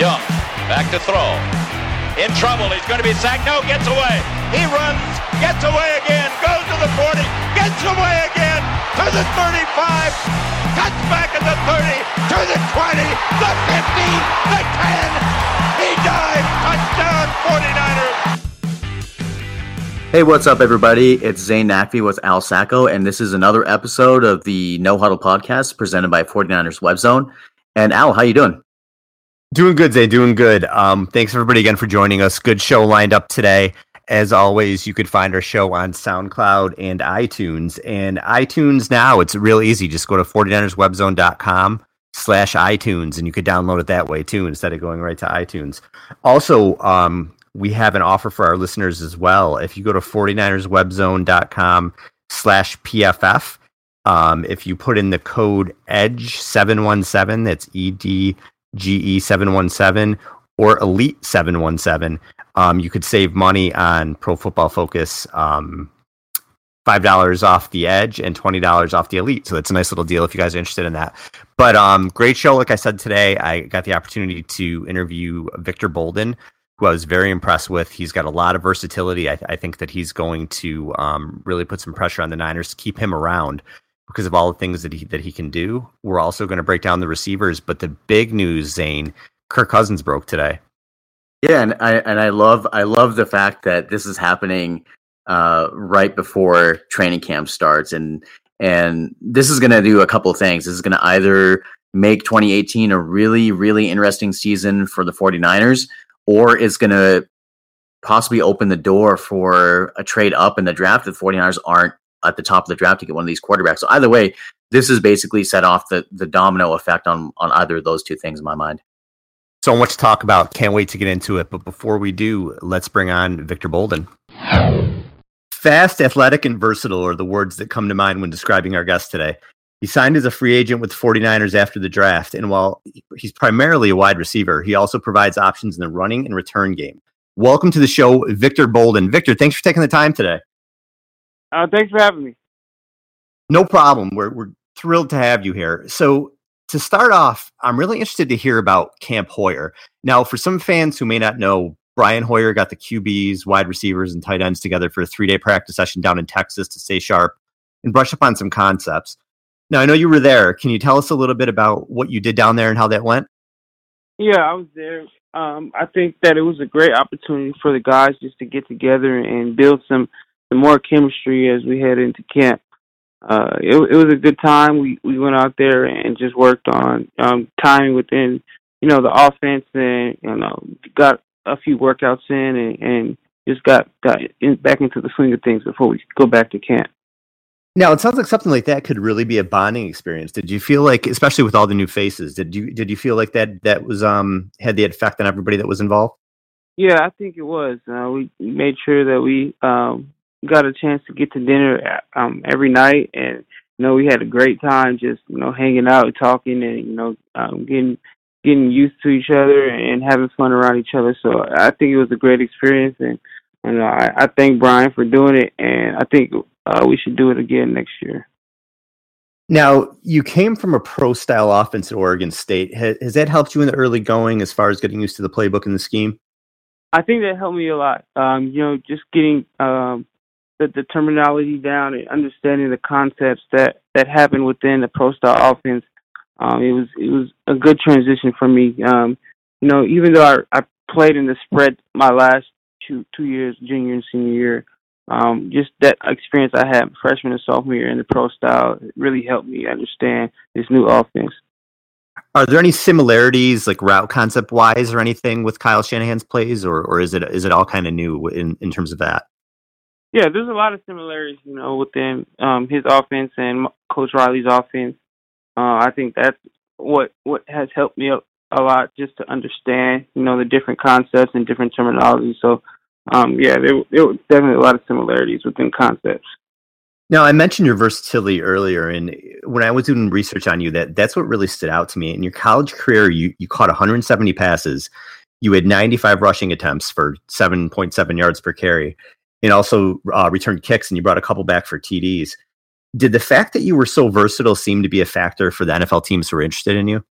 Young, back to throw. In trouble, he's going to be sacked. No, gets away. He runs, gets away again, goes to the 40, gets away again, to the 35, cuts back at the 30, to the 20, the 15, the 10. He dives, touchdown 49ers. Hey, what's up, everybody? It's Zane Nakvi with Al Sacco, and this is another episode of the No Huddle podcast presented by 49ers Web Zone. And Al, how you doing? Doing good, Zay. Doing good. Um, thanks everybody again for joining us. Good show lined up today. As always, you could find our show on SoundCloud and iTunes. And iTunes now, it's real easy. Just go to 49erswebzone.com slash iTunes and you could download it that way too instead of going right to iTunes. Also, um, we have an offer for our listeners as well. If you go to 49erswebzone.com slash PFF, um, if you put in the code EDGE717, that's E D GE717 or Elite 717, um, you could save money on Pro Football Focus. Um, $5 off the Edge and $20 off the Elite. So that's a nice little deal if you guys are interested in that. But um, great show. Like I said today, I got the opportunity to interview Victor Bolden, who I was very impressed with. He's got a lot of versatility. I, I think that he's going to um, really put some pressure on the Niners to keep him around because of all the things that he that he can do. We're also going to break down the receivers, but the big news, Zane, Kirk Cousins broke today. Yeah, and I and I love I love the fact that this is happening uh, right before training camp starts, and and this is going to do a couple things. This is going to either make 2018 a really really interesting season for the 49ers, or it's going to possibly open the door for a trade up in the draft. That the 49ers aren't at the top of the draft to get one of these quarterbacks. So either way, this is basically set off the the domino effect on on either of those two things in my mind. So much to talk about. Can't wait to get into it. But before we do, let's bring on Victor Bolden. Fast, athletic, and versatile are the words that come to mind when describing our guest today. He signed as a free agent with 49ers after the draft, and while he's primarily a wide receiver, he also provides options in the running and return game. Welcome to the show, Victor Bolden. Victor, thanks for taking the time today. Uh, thanks for having me. No problem. We're we're thrilled to have you here. So to start off, I'm really interested to hear about Camp Hoyer. Now, for some fans who may not know, Brian Hoyer got the QBs, wide receivers, and tight ends together for a three day practice session down in Texas to stay sharp and brush up on some concepts. Now, I know you were there. Can you tell us a little bit about what you did down there and how that went? Yeah, I was there. Um, I think that it was a great opportunity for the guys just to get together and build some some more chemistry as we head into camp. Uh, it, it was a good time. We we went out there and just worked on um, timing within, you know, the offense and you know got a few workouts in and, and just got got in, back into the swing of things before we go back to camp. Now it sounds like something like that could really be a bonding experience. Did you feel like, especially with all the new faces, did you did you feel like that that was um had the effect on everybody that was involved? Yeah, I think it was. Uh, we made sure that we um, got a chance to get to dinner um every night and you know we had a great time just you know hanging out talking and you know um getting getting used to each other and having fun around each other. So i think it was a great experience and and i i thank brian for doing it and i think uh we should do it again next year. Now you came from a pro style offense at oregon state. Has, has that helped you in the early going as far as getting used to the playbook and the scheme? I think that helped me a lot. Um you know just getting um the, the terminology down and understanding the concepts that that happen within the pro style offense. Um, it was it was a good transition for me. Um, you know, even though I, I played in the spread my last two two years, junior and senior year, um, just that experience I had freshman and sophomore year in the pro style really helped me understand this new offense. Are there any similarities, like route concept wise, or anything with Kyle Shanahan's plays, or or is it is it all kind of new in in terms of that? Yeah, there's a lot of similarities, you know, within um, his offense and Coach Riley's offense. Uh, I think that's what what has helped me a, lot just to understand, you know, the different concepts and different terminology. So, um, yeah, there, there were definitely a lot of similarities within concepts. Now, I mentioned your versatility earlier, and when I was doing research on you, that that's what really stood out to me. In your college career, you you caught 170 passes, you had 95 rushing attempts for 7.7 yards per carry, and also uh, returned kicks, and you brought a couple back for TDs. Did the fact that you were so versatile seem to be a factor for the NFL teams who were interested in you?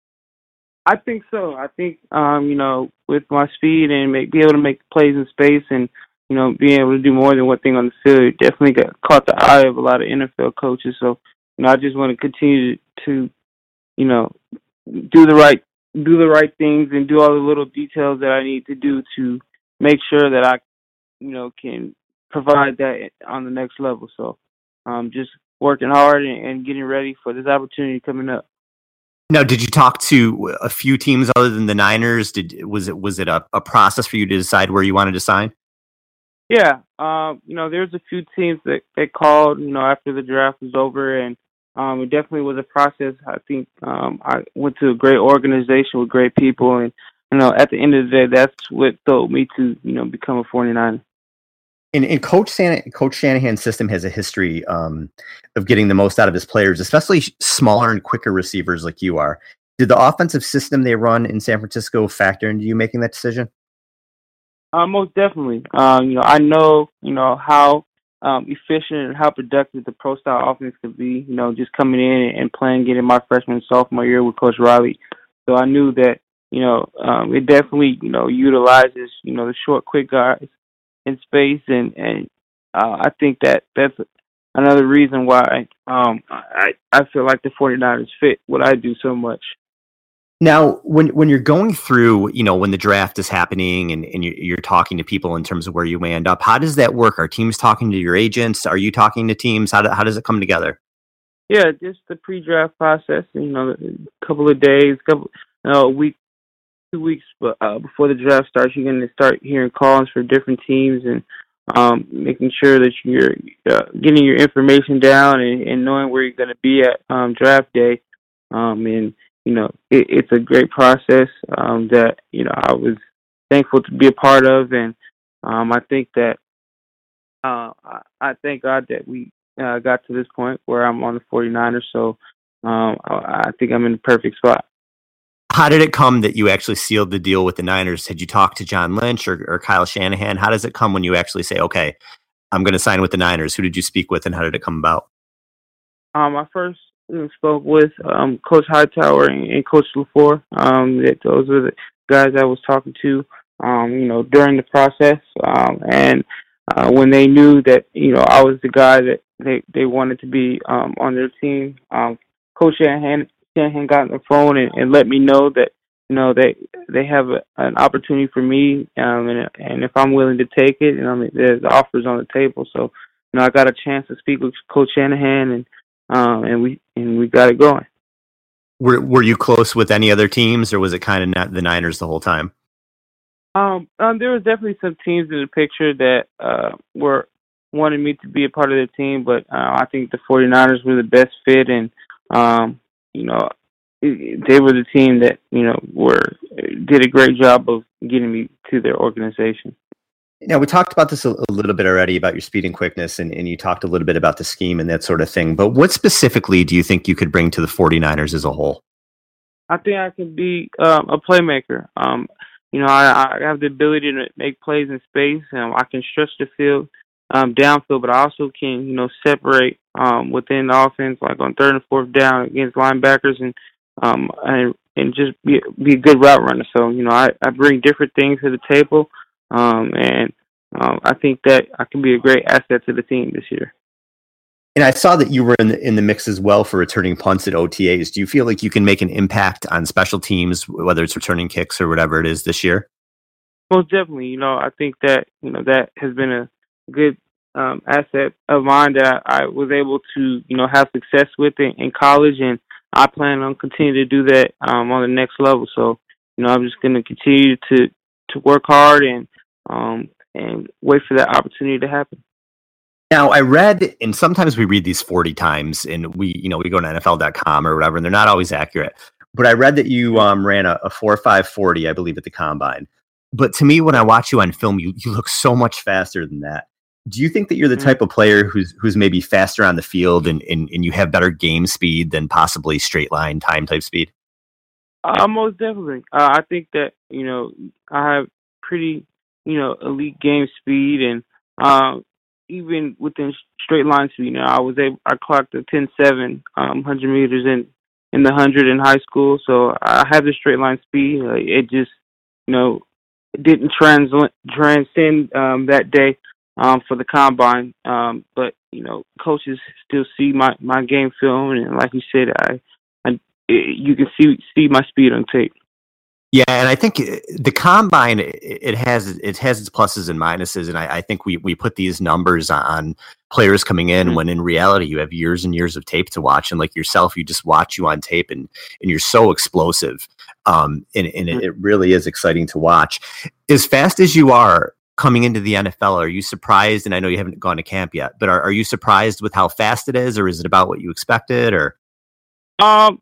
I think so. I think um, you know, with my speed and make, be able to make plays in space and you know, being able to do more than one thing on the field, definitely got caught the eye of a lot of NFL coaches. So, you know, I just want to continue to, you know, do the right do the right things and do all the little details that I need to do to make sure that I, you know, can provide that on the next level. So, um, just working hard and, and getting ready for this opportunity coming up. Now, did you talk to a few teams other than the Niners? Did was it was it a, a process for you to decide where you wanted to sign? Yeah, um, you know, there's a few teams that, that called, you know, after the draft was over, and um, it definitely was a process. I think um, I went to a great organization with great people, and you know, at the end of the day, that's what told me to, you know, become a 49er. And, Coach Coach Shanahan's system has a history um, of getting the most out of his players, especially smaller and quicker receivers like you are. Did the offensive system they run in San Francisco factor into you making that decision? Uh, most definitely. Um, you know, I know, you know, how um, efficient and how productive the pro style offense could be. You know, just coming in and playing, getting my freshman and sophomore year with Coach Riley. So I knew that, you know, um, it definitely, you know, utilizes, you know, the short, quick guys in space, and and uh, I think that that's another reason why um, I I feel like the 49ers fit what I do so much. Now, when when you're going through, you know, when the draft is happening and, and you're, talking to people in terms of where you may end up, how does that work? Are teams talking to your agents? Are you talking to teams? How, do, how does it come together? Yeah, just the pre-draft process. You know, a couple of days, couple, you know, a week, two weeks but, uh, before the draft starts, you're going to start hearing calls for different teams and um, making sure that you're uh, getting your information down and, and knowing where you're going to be at um, draft day. Um, and you know, it, it's a great process um, that you know I was thankful to be a part of, and um, I think that uh, I, I thank God that we uh, got to this point where I'm on the 49ers. So um, I, I think I'm in the perfect spot. How did it come that you actually sealed the deal with the Niners? Had you talked to John Lynch or, or Kyle Shanahan? How does it come when you actually say, "Okay, I'm going to sign with the Niners"? Who did you speak with, and how did it come about? Um, my first spoke with um, Coach Hightower and, and Coach LaFleur. Um, those are the guys I was talking to, um, you know, during the process. Um, and uh, when they knew that, you know, I was the guy that they, they wanted to be um, on their team, um, Coach Shanahan, Shanahan got on the phone and, and let me know that, you know, they they have a, an opportunity for me, um, and and if I'm willing to take it, and you know, there's offers on the table. So, you know, I got a chance to speak with Coach Shanahan and um, and we and we got it going. Were Were you close with any other teams, or was it kind of not the Niners the whole time? Um, um, there was definitely some teams in the picture that uh, were wanted me to be a part of the team, but uh, I think the 49ers were the best fit, and um, you know, they were the team that you know were did a great job of getting me to their organization. Now we talked about this a, a, little bit already about your speed and quickness, and, and you talked a little bit about the scheme and that sort of thing. But what specifically do you think you could bring to the 49ers as a whole? I think I can be um, a playmaker. Um, you know, I, I have the ability to make plays in space, and I can stretch the field um, downfield, but I also can, you know, separate um, within the offense, like on third and fourth down against linebackers, and um, and and just be be a good route runner. So, you know, I, I bring different things to the table. Um, and um, I think that I can be a great asset to the team this year. And I saw that you were in the, in the mix as well for returning punts at OTAs. Do you feel like you can make an impact on special teams, whether it's returning kicks or whatever it is this year? Most definitely. You know, I think that you know that has been a good um, asset of mine that I, was able to you know have success with in, in college, and I plan on continuing to do that um, on the next level. So you know, I'm just going to continue to to work hard and um, and wait for that opportunity to happen. Now, I read, and sometimes we read these 40 times, and we, you know, we go to NFL.com or whatever, and they're not always accurate. But I read that you um, ran a, a 4 5 40, I believe, at the combine. But to me, when I watch you on film, you, you look so much faster than that. Do you think that you're the mm-hmm. type of player who's who's maybe faster on the field and, and, and you have better game speed than possibly straight line time type speed? Uh, most definitely. Uh, I think that, you know, I have pretty you know, elite game speed and um, even within straight line speed. You know, I was able, I clocked a 10-7, um, 100 meters in in the hundred in high school, so I have the straight line speed. Uh, it just, you know, didn't trans- transcend um, that day um, for the combine. Um, but you know, coaches still see my my game film, and like you said, I, I you can see see my speed on tape. Yeah, and I think uh, the combine it has it has its pluses and minuses, and I, I think we we put these numbers on players coming in mm-hmm. when in reality you have years and years of tape to watch, and like yourself, you just watch you on tape, and and you're so explosive, um, and and mm-hmm. it, it really is exciting to watch. As fast as you are coming into the NFL, are you surprised? And I know you haven't gone to camp yet, but are, are you surprised with how fast it is, or is it about what you expected, or? Um,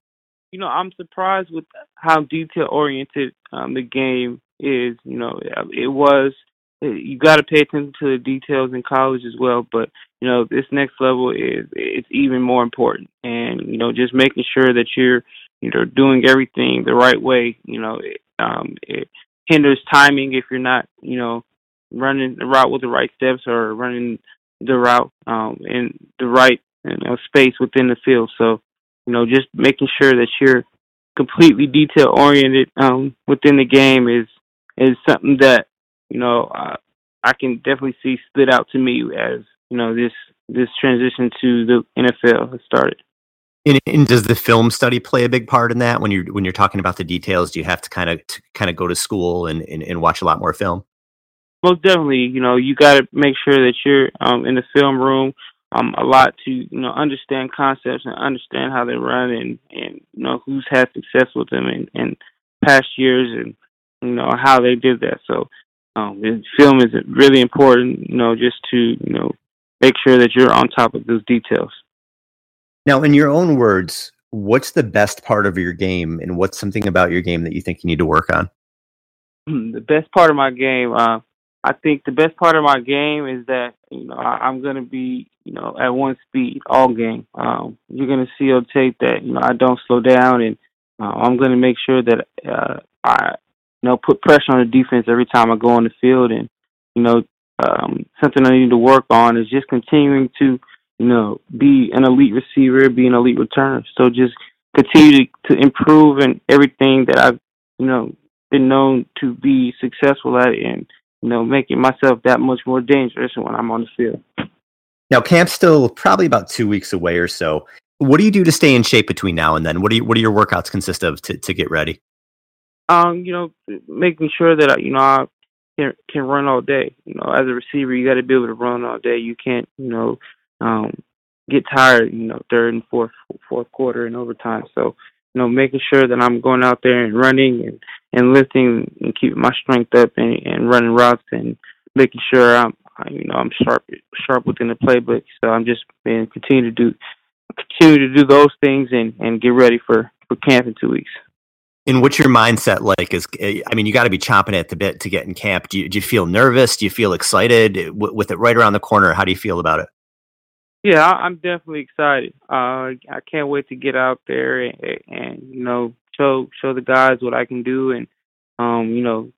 you know, I'm surprised with how detail oriented um, the game is. You know, it was. You got to pay attention to the details in college as well, but you know, this next level is it's even more important. And you know, just making sure that you're you know doing everything the right way. You know, it, um, it hinders timing if you're not you know running the route with the right steps or running the route um, in the right you know, space within the field. So you know, just making sure that you're completely detail oriented um, within the game is is something that you know uh, I can definitely see stood out to me as you know this this transition to the NFL has started. And, and, does the film study play a big part in that when you're when you're talking about the details? Do you have to kind of kind of go to school and, and, and watch a lot more film? Most definitely, you know, you got to make sure that you're um, in the film room um, a lot to you know understand concepts and understand how they run and and you know who's had success with them in, in past years and you know how they did that. So um, film is really important, you know, just to you know make sure that you're on top of those details. Now, in your own words, what's the best part of your game, and what's something about your game that you think you need to work on? The best part of my game, uh, I think the best part of my game is that you know I, I'm gonna be you know at one speed all game. Um, you're gonna see on tape that you know I don't slow down, and uh, I'm gonna make sure that uh, I you know put pressure on the defense every time I go on the field, and you know um, something I need to work on is just continuing to you know be an elite receiver, be an elite returner. So just continue to, to improve in everything that I've you know been known to be successful at, and you know, making myself that much more dangerous when I'm on the field. Now, camp's still probably about two weeks away or so. What do you do to stay in shape between now and then? What do you, what do your workouts consist of to, to get ready? Um, you know, making sure that I, you know I can can run all day. You know, as a receiver, you got to be able to run all day. You can't, you know, um, get tired. You know, third and fourth fourth quarter and overtime. So, you know, making sure that I'm going out there and running and and lifting and keeping my strength up and, and running routes and making sure I'm you know I'm sharp sharp within the playbook. So I'm just been continue to do continue to do those things and and get ready for for camp in two weeks. And what's your mindset like? Is I mean, you got to be chomping at the bit to get in camp. Do you, do you feel nervous? Do you feel excited with it right around the corner? How do you feel about it? Yeah, I'm definitely excited. Uh, I can't wait to get out there and, and you know show show the guys what I can do, and um, you know,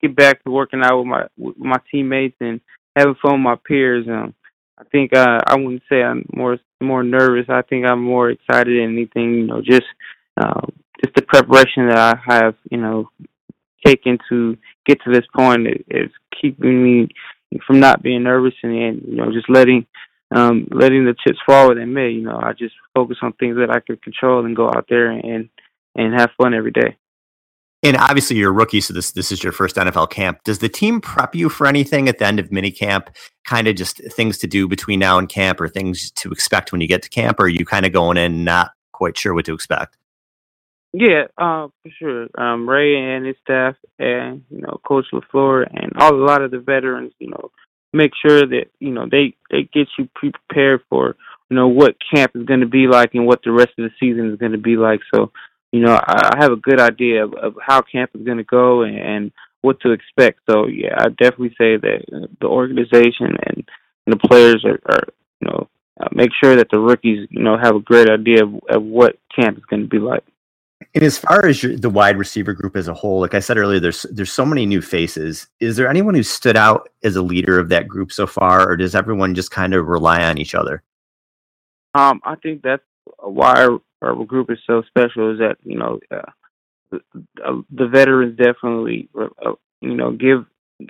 get back to working out with my with my teammates and having fun with my peers. Um, I think uh, I wouldn't say I'm more more nervous. I think I'm more excited than anything. You know, just uh, just the preparation that I have, you know, taken to get to this point is, is keeping me from not being nervous and, and you know just letting um letting the chips fall where they may. You know, I just focus on things that I can control and go out there and and have fun every day. And obviously, you're a rookie, so this this is your first NFL camp. Does the team prep you for anything at the end of mini camp? Kind of just things to do between now and camp, or things to expect when you get to camp, or are you kind of going in not quite sure what to expect? Yeah, uh, for sure. Um, Ray and his staff, and you know, Coach Lafleur, and all a lot of the veterans, you know, make sure that you know they they get you prepared for you know what camp is going to be like and what the rest of the season is going to be like. So you know, I, I have a good idea of, of how camp is going to go and, and what to expect. So yeah, I definitely say that the organization and, and the players are, are you know uh, make sure that the rookies you know have a great idea of, of what camp is going to be like. And as far as your, the wide receiver group as a whole, like I said earlier, there's there's so many new faces. Is there anyone who stood out as a leader of that group so far, or does everyone just kind of rely on each other? Um, I think that's why our group is so special is that you know uh, the, uh, the veterans definitely uh, you know give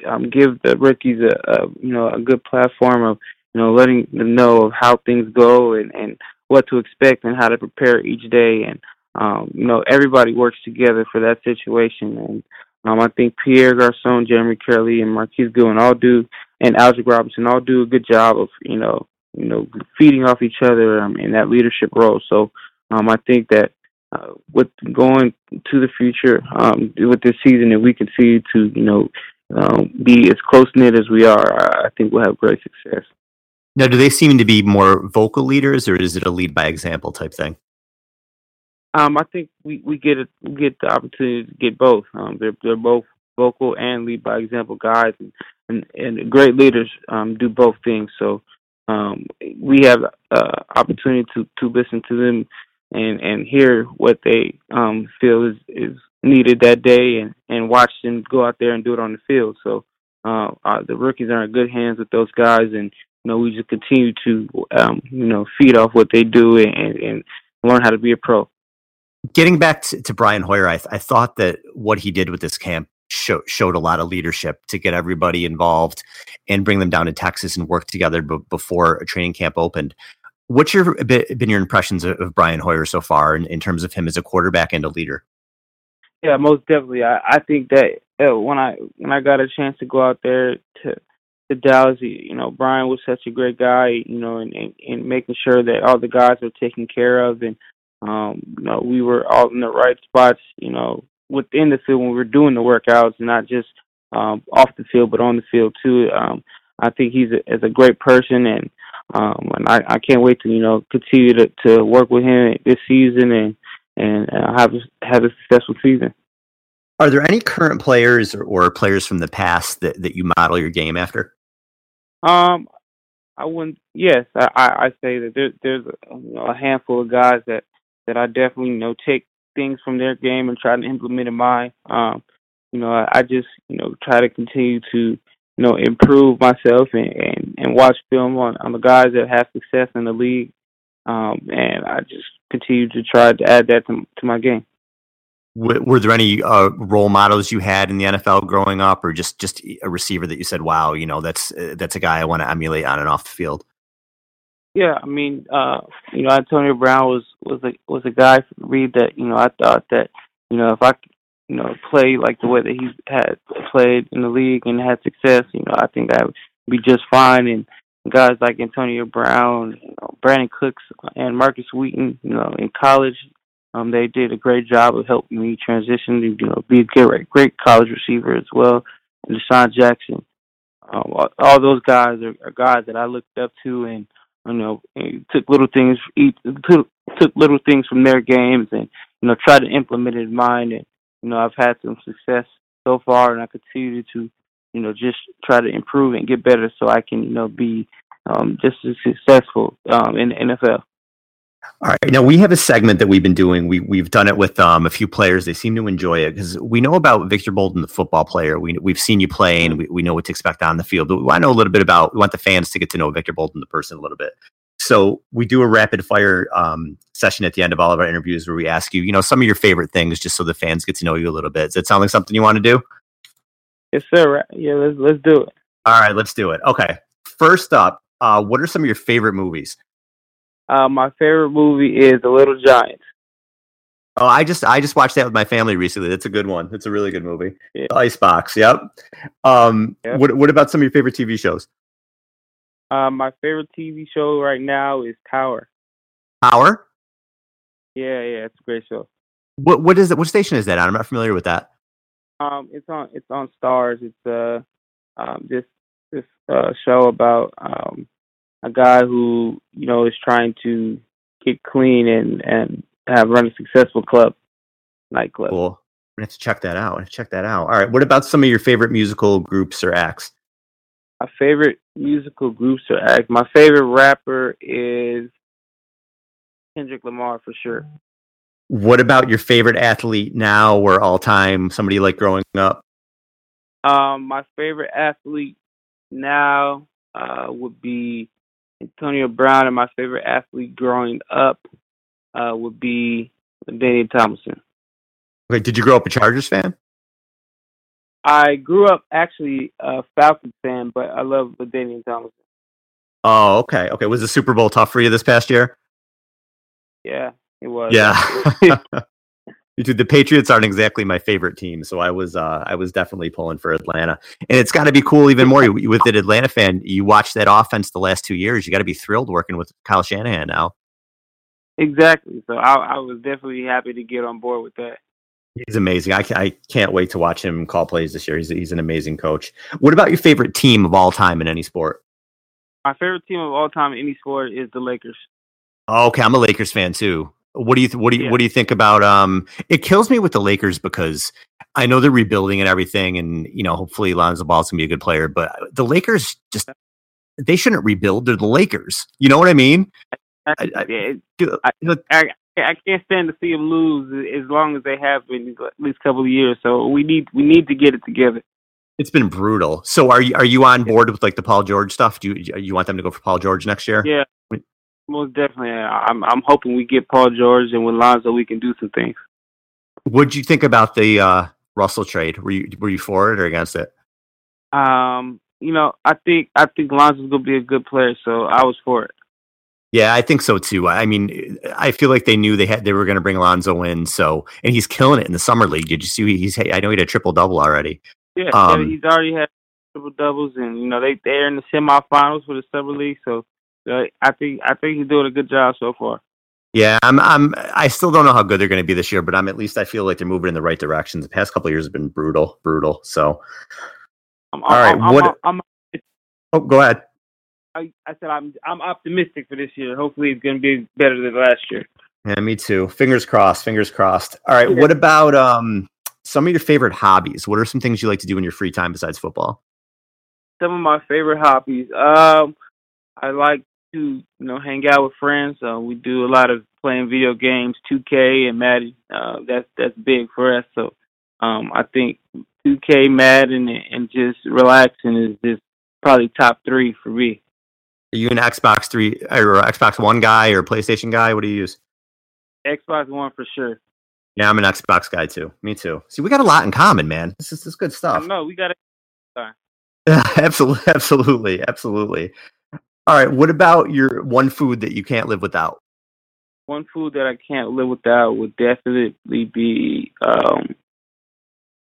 um, give the rookies a, a you know a good platform of you know letting them know of how things go and and what to expect and how to prepare each day and um, you know everybody works together for that situation and um, I think Pierre Garcon, Jeremy Kerley, and Marquise Goodwin all do, and Aldrick Robinson all do a good job of you know you know feeding off each other um, in that leadership role. So um, I think that uh, with going to the future um, with this season, if we continue to you know um, be as close knit as we are, I think we'll have great success. Now, do they seem to be more vocal leaders, or is it a lead by example type thing? Um, I think we we get it, we get the opportunity to get both. Um, they're they're both vocal and lead by example guys, and and, and great leaders um, do both things. So um, we have uh, opportunity to to listen to them and and hear what they um, feel is is needed that day, and and watch them go out there and do it on the field. So uh, uh, the rookies are in good hands with those guys, and you know we just continue to um, you know feed off what they do and, and learn how to be a pro. Getting back to, to Brian Hoyer, I, th- I thought that what he did with this camp show, showed a lot of leadership to get everybody involved and bring them down to Texas and work together b- before a training camp opened. What's your been your impressions of, Brian Hoyer so far in, in, terms of him as a quarterback and a leader? Yeah, most definitely. I, I think that uh, when I when I got a chance to go out there to to Dallas, you know, Brian was such a great guy, you know, and, making sure that all the guys are taken care of and um, you know, we were all in the right spots, you know, within the field when we were doing the workouts, not just um, off the field, but on the field too. Um, I think he's a, is a great person, and um, and I, I can't wait to you know continue to, to work with him this season and and uh, have have a successful season. Are there any current players or, or players from the past that, that you model your game after? Um, I wouldn't. Yes, I, I, I say that there, there's a, you know, a handful of guys that that I definitely you know take things from their game and try to implement in mine. Um, you know, I, I just you know try to continue to you know improve myself and and, and watch film on on the guys that have success in the league. Um, and I just continue to try to add that to, to my game. Were there any uh, role models you had in the NFL growing up, or just just a receiver that you said, "Wow, you know, that's uh, that's a guy I want to emulate on and off the field"? Yeah, I mean, uh, you know, Antonio Brown was was a was a guy read that you know I thought that you know if I you know play like the way that he had played in the league and had success, you know, I think I would be just fine. And guys like Antonio Brown, you know, Brandin Cooks, and Markus Wheaton, you know, in college, um, they did a great job of helping me transition to you know be a great great college receiver as well. And DeSean Jackson, um, all, all those guys are, are guys that I looked up to and you know, took little things, took took little things from their games, and you know, tried to implement it in mine. And you know, I've had some success so far, and I continue to, you know, just try to improve and get better, so I can, you know, be um, just as successful um, in the NFL. All right. Now we have a segment that we've been doing. We we've done it with um, a few players. They seem to enjoy it because we know about Victor Bolden, the football player. We we've seen you play, and we, we know what to expect on the field. But we want to know a little bit about. We want the fans to get to know Victor Bolden, the person, a little bit. So we do a rapid fire um, session at the end of all of our interviews where we ask you, you know, some of your favorite things, just so the fans get to know you a little bit. Does that sound like something you want to do? Yes, sir. Yeah, let's let's do it. All right, let's do it. Okay. First up, uh, what are some of your favorite movies? Uh, my favorite movie is The Little Giants. Oh, I just I just watched that with my family recently. That's a good one. It's a really good movie. Yeah. Icebox. Yep. Um, yep. What What about some of your favorite TV shows? Uh, my favorite TV show right now is Power. Power. Yeah, yeah, it's a great show. What What is it? What station is that on? I'm not familiar with that. Um, it's on it's on Starz. It's uh, um, this this uh show about um a guy who you know is trying to get clean and and have run a successful club nightclub. Cool. We have to check that out. Check that out. All right. What about some of your favorite musical groups or acts? My favorite musical groups or acts. My favorite rapper is Kendrick Lamar for sure. What about your favorite athlete now or all time? Somebody like growing up? Um, my favorite athlete now uh, would be Antonio Brown and my favorite athlete growing up uh, would be Daniel Tomlinson. Okay, did you grow up a Chargers fan? I grew up actually a Falcons fan, but I love Daniel Tomlinson. Oh, okay, okay. Was the Super Bowl tough for you this past year? Yeah, it was. Yeah. Dude, the Patriots aren't exactly my favorite team, so I was uh, I was definitely pulling for Atlanta, and it's got to be cool even more with an Atlanta fan. You watch that offense the last two years, you got to be thrilled working with Kyle Shanahan now. Exactly. So I, I was definitely happy to get on board with that. He's amazing. I, I can't wait to watch him call plays this year. He's he's an amazing coach. What about your favorite team of all time in any sport? My favorite team of all time in any sport is the Lakers. Oh, okay, I'm a Lakers fan too. What do you th- what do you yeah. what do you think about um it kills me with the Lakers because I know they're rebuilding and everything and you know hopefully Lonzo Ball's going to be a good player but the Lakers just they shouldn't rebuild they're the Lakers. You know what I mean? I, I, I, I can't stand to see them lose as long as they have been at least couple of years. So we need we need to get it together. It's been brutal. So are you are you on board with like the Paul George stuff? Do you you want them to go for Paul George next year? Yeah, most definitely. I'm I'm hoping we get Paul George and with Lonzo we can do some things. What'd you think about the uh, Russell trade? Were you were you for it or against it? Um, you know, I think I think Lonzo's gonna be a good player, so I was for it. Yeah, I think so too. I mean, I feel like they knew they had they were going to bring Lonzo in. So, and he's killing it in the summer league. Did you see? He's I know he had a triple double already. Yeah, um, yeah, he's already had triple doubles, and you know they they're in the semifinals for the summer league. So I think I think he's doing a good job so far. Yeah, I'm. I'm. I still don't know how good they're going to be this year, but I'm at least I feel like they're moving in the right direction. The past couple years have been brutal, brutal. So, I'm, all right. I'm, what? I'm, oh, go ahead. I, I said I'm. I'm optimistic for this year. Hopefully, it's going to be better than last year. Yeah, me too. Fingers crossed. Fingers crossed. All right. What about um some of your favorite hobbies? What are some things you like to do in your free time besides football? Some of my favorite hobbies. Um, I like to you know hang out with friends. Uh, we do a lot of playing video games, 2K and Madden. Uh, that's that's big for us. So um, I think 2K, Madden, and just relaxing is just probably top three for me. Are you an Xbox three or Xbox One guy or PlayStation guy? What do you use? Xbox One for sure. Yeah, I'm an Xbox guy too. Me too. See, we got a lot in common, man. This is this is good stuff. No, we got it. absolutely, absolutely, absolutely. All right. What about your one food that you can't live without? One food that I can't live without would definitely be um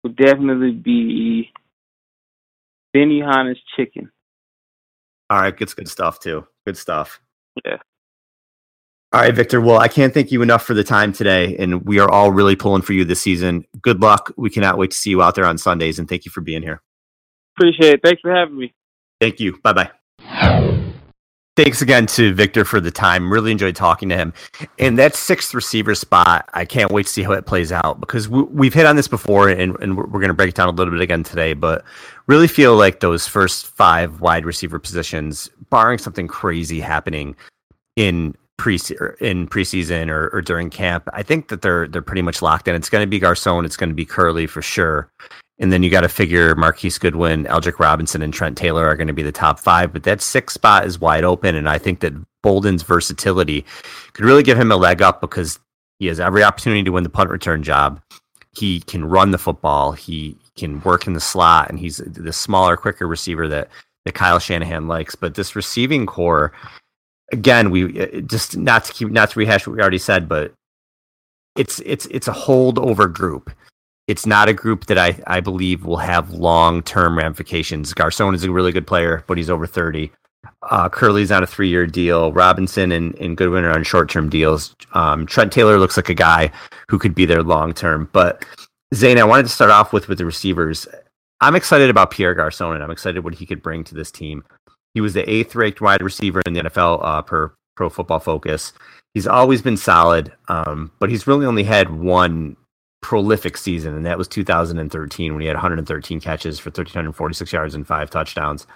would definitely be Benihana's chicken. All right, it's good stuff too. Good stuff. Yeah. All right, Victor. Well, I can't thank you enough for the time today, and we are all really pulling for you this season. Good luck. We cannot wait to see you out there on Sundays, and thank you for being here. Appreciate it. Thanks for having me. Thank you. Bye bye. Thanks again to Victor for the time. Really enjoyed talking to him. And that sixth receiver spot, I can't wait to see how it plays out because we, have hit on this before and, and we're, going to break it down a little bit again today. But really feel like those first five wide receiver positions, barring something crazy happening in pre in preseason or, or during camp, I think that they're they're pretty much locked in. It's going to be Garcon, it's going to be Kerley for sure. And then you got to figure Marquise Goodwin, Aldrick Robinson, and Trent Taylor are going to be the top five. But that sixth spot is wide open. And I think that Bolden's versatility could really give him a leg up because he has every opportunity to win the punt return job. He can run the football. He can work in the slot, and he's the smaller, quicker receiver that that Kyle Shanahan likes. But this receiving corps, again, we uh, just not to keep not to rehash what we already said, but it's it's it's a holdover group. It's not a group that I, I believe will have long term ramifications. Garcon is a really good player, but he's over 30. Uh, Kerley's on a three year deal. Robinson and, and Goodwin are on short term deals. Um, Trent Taylor looks like a guy who could be there long term. But Zane, I wanted to start off with with the receivers. I'm excited about Pierre Garcon, and I'm excited what he could bring to this team. He was the eighth ranked wide receiver in the NFL uh, per Pro Football Focus. He's always been solid, um, but he's really only had one prolific season, and that was 2013 when he had 113 catches for 1,346 yards and five touchdowns.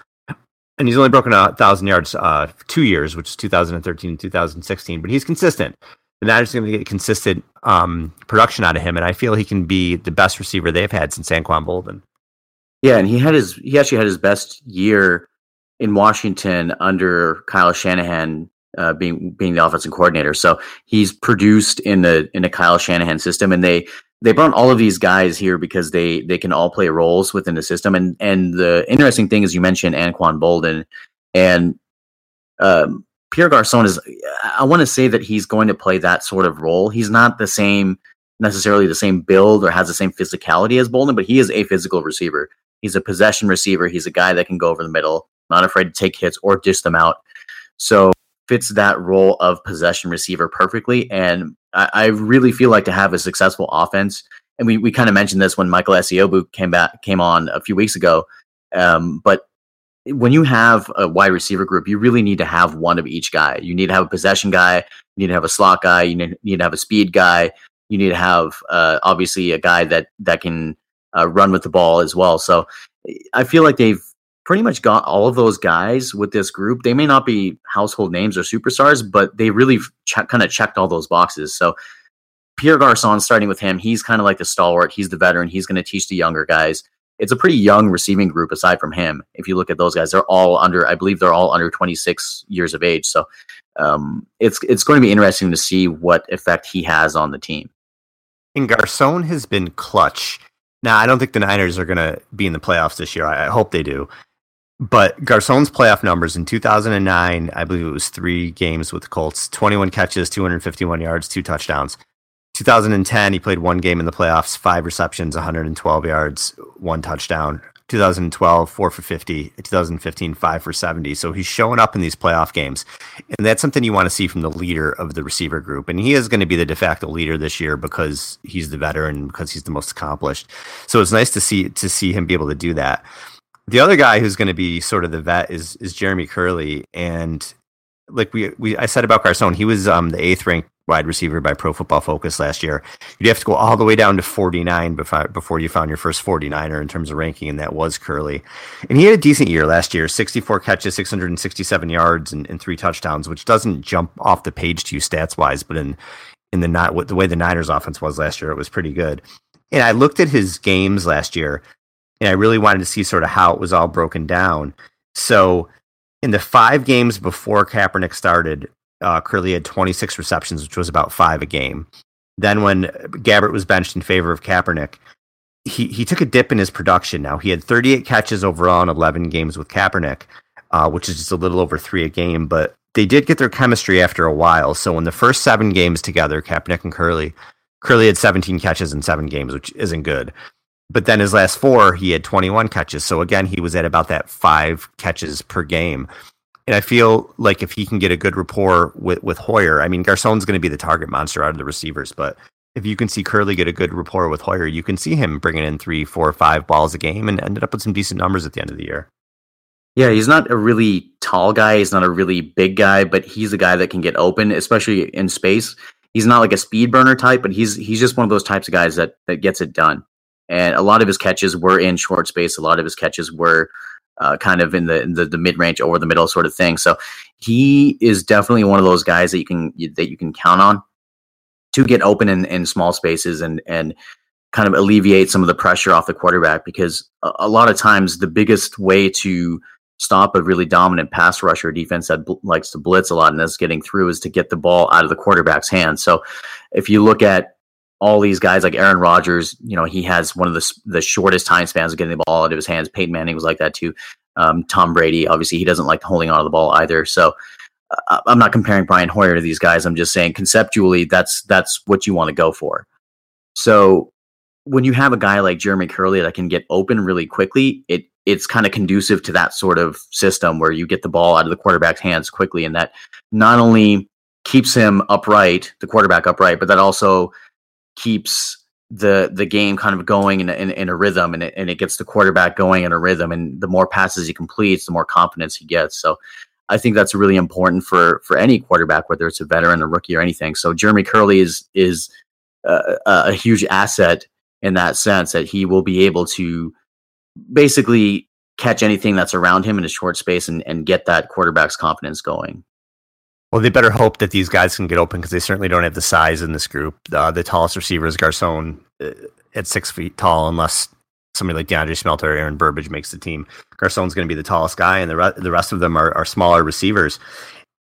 And he's only broken a thousand yards uh, two years, which is 2013 and 2016. But he's consistent. And that is going to get consistent um, production out of him, and I feel he can be the best receiver they've had since Anquan Boldin. Yeah, and he had his he actually had his best year in Washington under Kyle Shanahan uh, being being the offensive coordinator. So he's produced in the in a Kyle Shanahan system, and they they brought all of these guys here because they they can all play roles within the system. And and the interesting thing is you mentioned Anquan Boldin and um, Pierre Garcon is. I want to say that he's going to play that sort of role. He's not the same necessarily the same build or has the same physicality as Boldin, but he is a physical receiver. He's a possession receiver. He's a guy that can go over the middle, not afraid to take hits or dish them out. So fits that role of possession receiver perfectly. And I, I really feel like to have a successful offense, and we, we kind of mentioned this when Michael Esiobu came back came on a few weeks ago. Um, but when you have a wide receiver group, you really need to have one of each guy. You need to have a possession guy, you need to have a slot guy, you need, need to have a speed guy, you need to have uh, obviously a guy that that can uh, run with the ball as well. So I feel like they've pretty much got all of those guys with this group. They may not be household names or superstars, but they really ch- kind of checked all those boxes. So Pierre Garcon, starting with him, he's kind of like the stalwart. He's the veteran. He's going to teach the younger guys. It's a pretty young receiving group aside from him. If you look at those guys, they're all under, I believe they're all under 26 years of age. So um, it's it's going to be interesting to see what effect he has on the team. And Garcon has been clutch. Now, I don't think the Niners are going to be in the playoffs this year. I, I hope they do. But Garcon's playoff numbers in 2009, I believe it was three games with the Colts 21 catches, 251 yards, two touchdowns. 2010, he played one game in the playoffs, five receptions, 112 yards, one touchdown. 2012, four for 50. 2015, five for 70. So he's showing up in these playoff games. And that's something you want to see from the leader of the receiver group. And he is going to be the de facto leader this year because he's the veteran, because he's the most accomplished. So it's nice to see to see him be able to do that. The other guy who's going to be sort of the vet is is Jeremy Kerley, and like we we I said about Garcon, he was um the eighth ranked wide receiver by Pro Football Focus last year. You'd have to go all the way down to 49 before before you found your first 49er in terms of ranking, and that was Kerley. And he had a decent year last year: 64 catches, 667 yards, and, and three touchdowns, which doesn't jump off the page to you stats wise, but in in the not the way the Niners offense was last year, it was pretty good. And I looked at his games last year and I really wanted to see sort of how it was all broken down. So in the five games before Kaepernick started, uh, Kerley had 26 receptions, which was about five a game. Then when Gabbert was benched in favor of Kaepernick, he, he took a dip in his production. Now he had 38 catches overall in 11 games with Kaepernick, uh, which is just a little over three a game. But they did get their chemistry after a while. So in the first seven games together, Kaepernick and Kerley, Kerley had 17 catches in seven games, which isn't good. But then his last four, he had 21 catches. So again, he was at about that five catches per game. And I feel like if he can get a good rapport with, with Hoyer, I mean, Garcon's going to be the target monster out of the receivers, but if you can see Kerley get a good rapport with Hoyer, you can see him bringing in three, four, five balls a game and ended up with some decent numbers at the end of the year. Yeah, he's not a really tall guy. He's not a really big guy, but he's a guy that can get open, especially in space. He's not like a speed burner type, but he's he's just one of those types of guys that that gets it done and a lot of his catches were in short space. A lot of his catches were uh, kind of in the in the, the mid range over the middle sort of thing. So he is definitely one of those guys that you can that you can count on to get open in, in small spaces and and kind of alleviate some of the pressure off the quarterback because a, a lot of times the biggest way to stop a really dominant pass rusher defense that bl- likes to blitz a lot and that's getting through is to get the ball out of the quarterback's hands. So if you look at all these guys like Aaron Rodgers, you know, he has one of the the shortest time spans of getting the ball out of his hands. Peyton Manning was like that too. Um, Tom Brady, obviously, he doesn't like holding on to the ball either. So uh, I'm not comparing Brian Hoyer to these guys. I'm just saying conceptually, that's that's what you want to go for. So when you have a guy like Jeremy Kerley that can get open really quickly, it it's kind of conducive to that sort of system where you get the ball out of the quarterback's hands quickly, and that not only keeps him upright, the quarterback upright, but that also keeps the the game kind of going in, in, in a rhythm and it, and it gets the quarterback going in a rhythm and the more passes he completes the more confidence he gets. So i think that's really important for for any quarterback whether it's a veteran a rookie or anything. So jeremy kerley is is uh, a huge asset in that sense that he will be able to basically catch anything that's around him in a short space and, and get that quarterback's confidence going well, they better hope that these guys can get open because they certainly don't have the size in this group. Uh, the tallest receiver is Garcon uh, at six feet tall, unless somebody like DeAndre Smelter or Aaron Burbridge makes the team. Garcon's going to be the tallest guy, and the, re- the rest of them are, are smaller receivers.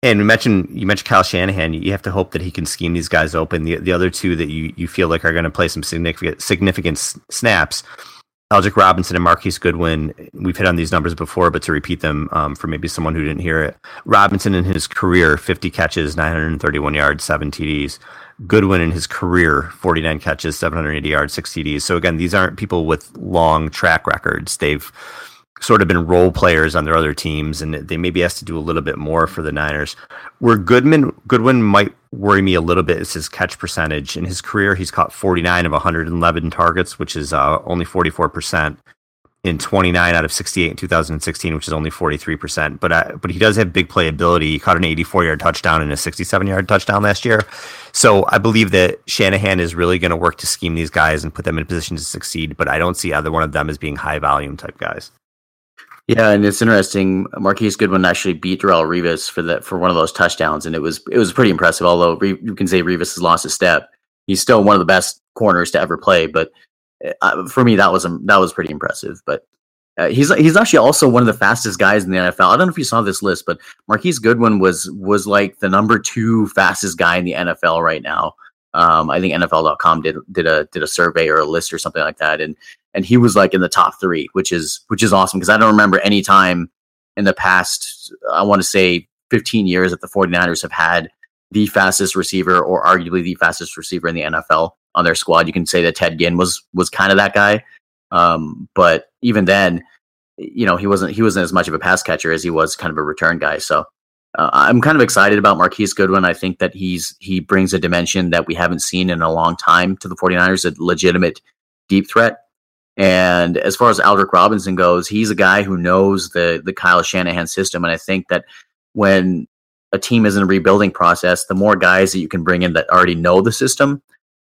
And we mentioned you mentioned Kyle Shanahan. You have to hope that he can scheme these guys open. The the other two that you, you feel like are going to play some significant significant snaps, Aldrick Robinson and Marquise Goodwin. We've hit on these numbers before, but to repeat them um, for maybe someone who didn't hear it, Robinson in his career, 50 catches, 931 yards, seven TDs. Goodwin in his career, 49 catches, 780 yards, six TDs. So again, these aren't people with long track records. They've sort of been role players on their other teams, and they maybe has to do a little bit more for the Niners. Where Goodman Goodwin might worry me a little bit is his catch percentage. In his career, he's caught 49 of 111 targets, which is uh, only 44 percent. In 29 out of 68 in 2016, which is only 43%. But uh, but he does have big playability. He caught an 84 yard touchdown and a 67 yard touchdown last year. So I believe that Shanahan is really going to work to scheme these guys and put them in a position to succeed. But I don't see either one of them as being high volume type guys. Yeah, and it's interesting. Marquise Goodwin actually beat Darrelle Revis for that for one of those touchdowns, and it was it was pretty impressive. Although you can say Revis has lost a step, he's still one of the best corners to ever play. But uh, for me, that was um, that was pretty impressive. But uh, he's he's actually also one of the fastest guys in the NFL. I don't know if you saw this list, but Marquise Goodwin was was like the number two fastest guy in the NFL right now. Um, I think NFL.com did did a did a survey or a list or something like that, and and he was like in the top three, which is which is awesome because I don't remember any time in the past, I want to say 15 years that the 49ers have had the fastest receiver or arguably the fastest receiver in the NFL on their squad. You can say that Ted Ginn was was kind of that guy. Um, but even then, you know, he wasn't he wasn't as much of a pass catcher as he was kind of a return guy. So uh, I'm kind of excited about Marquise Goodwin. I think that he's he brings a dimension that we haven't seen in a long time to the 49ers, a legitimate deep threat. And as far as Aldrick Robinson goes, he's a guy who knows the the Kyle Shanahan system. And I think that when a team is in a rebuilding process, the more guys that you can bring in that already know the system,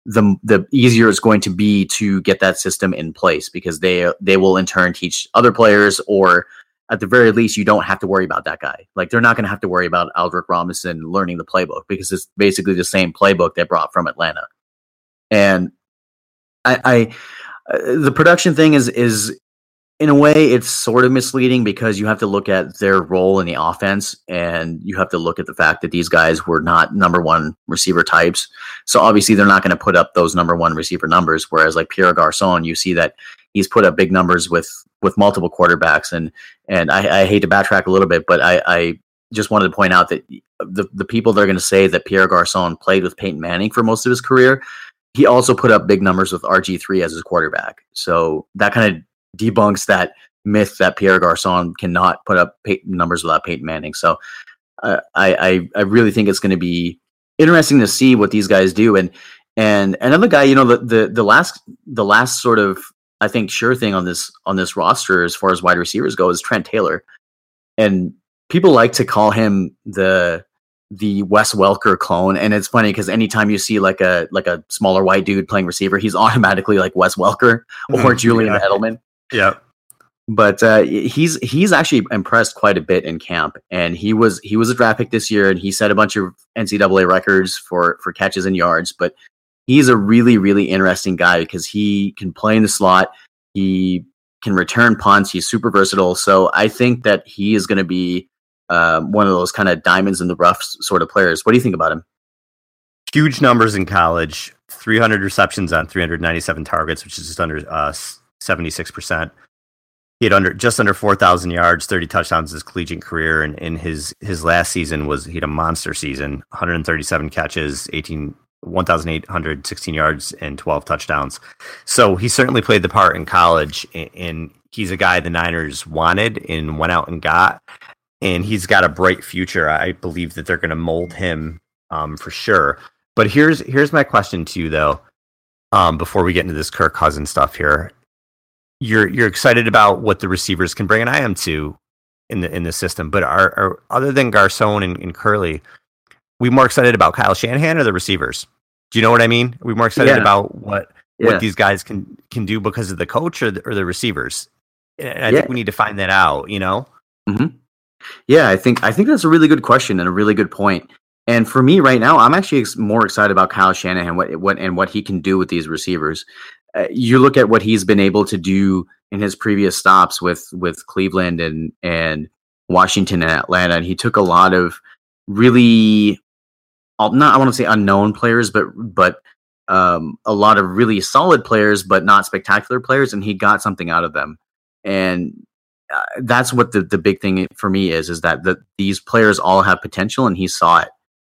the the easier it's going to be to get that system in place because they they will in turn teach other players or at the very least you don't have to worry about that guy. Like they're not going to have to worry about Aldrick Robinson learning the playbook because it's basically the same playbook they brought from Atlanta. And I, I uh, the production thing is is in a way it's sort of misleading because you have to look at their role in the offense and you have to look at the fact that these guys were not number one receiver types. So obviously they're not going to put up those number one receiver numbers whereas like pierre garcon you see that he's put up big numbers with with multiple quarterbacks. And and i, I hate to backtrack a little bit but i i just wanted to point out that the, the people that are going to say that pierre garcon played with peyton manning for most of his career he also put up big numbers with RG3 as his quarterback. So that kind of debunks that myth that Pierre Garcon cannot put up pay- numbers without Peyton Manning. So uh, I, I, I really think it's going to be interesting to see what these guys do. And and another guy, you know, the, the the last the last sort of I think sure thing on this on this roster as far as wide receivers go is Trent Taylor, and people like to call him the the Wes Welker clone, and it's funny because anytime you see like a like a smaller white dude playing receiver, he's automatically like Wes Welker or. Julian yeah. Edelman. Yeah, but uh, he's he's actually impressed quite a bit in camp, and he was he was a draft pick this year, and he set a bunch of NCAA records for for catches and yards. But he's a really really interesting guy because he can play in the slot, he can return punts, he's super versatile. So I think that he is going to be um, one of those kind of diamonds in the rough sort of players. What do you think about him? Huge numbers in college 300 receptions on 397 targets, which is just under uh, 76%. He had under just under 4,000 yards, 30 touchdowns in his collegiate career, and in his his last season was he had a monster season, 137 catches, 18 1,816 yards and 12 touchdowns. So he certainly played the part in college, and he's a guy the Niners wanted and went out and got and he's got a bright future. I believe that they're going to mold him um, for sure. But here's here's my question to you though. Um, before we get into this Kirk Cousins stuff here, you're you're excited about what the receivers can bring, and I am too in the in the system. But are, are other than Garcon and, and Kerley, we more excited about Kyle Shanahan or the receivers? Do you know what I mean? Are we more excited yeah. about what yeah. what these guys can can do because of the coach or the, or the receivers? And I yeah. think we need to find that out. You know. Mm-hmm. Yeah, I think I think that's a really good question and a really good point. And for me right now, I'm actually more excited about Kyle Shanahan what what and what he can do with these receivers. Uh, you look at what he's been able to do in his previous stops with with Cleveland and and Washington and Atlanta, and he took a lot of really, not I want to say unknown players, but but um, a lot of really solid players, but not spectacular players, and he got something out of them. And uh, that's what the, the big thing for me is is that the, these players all have potential, and he saw it,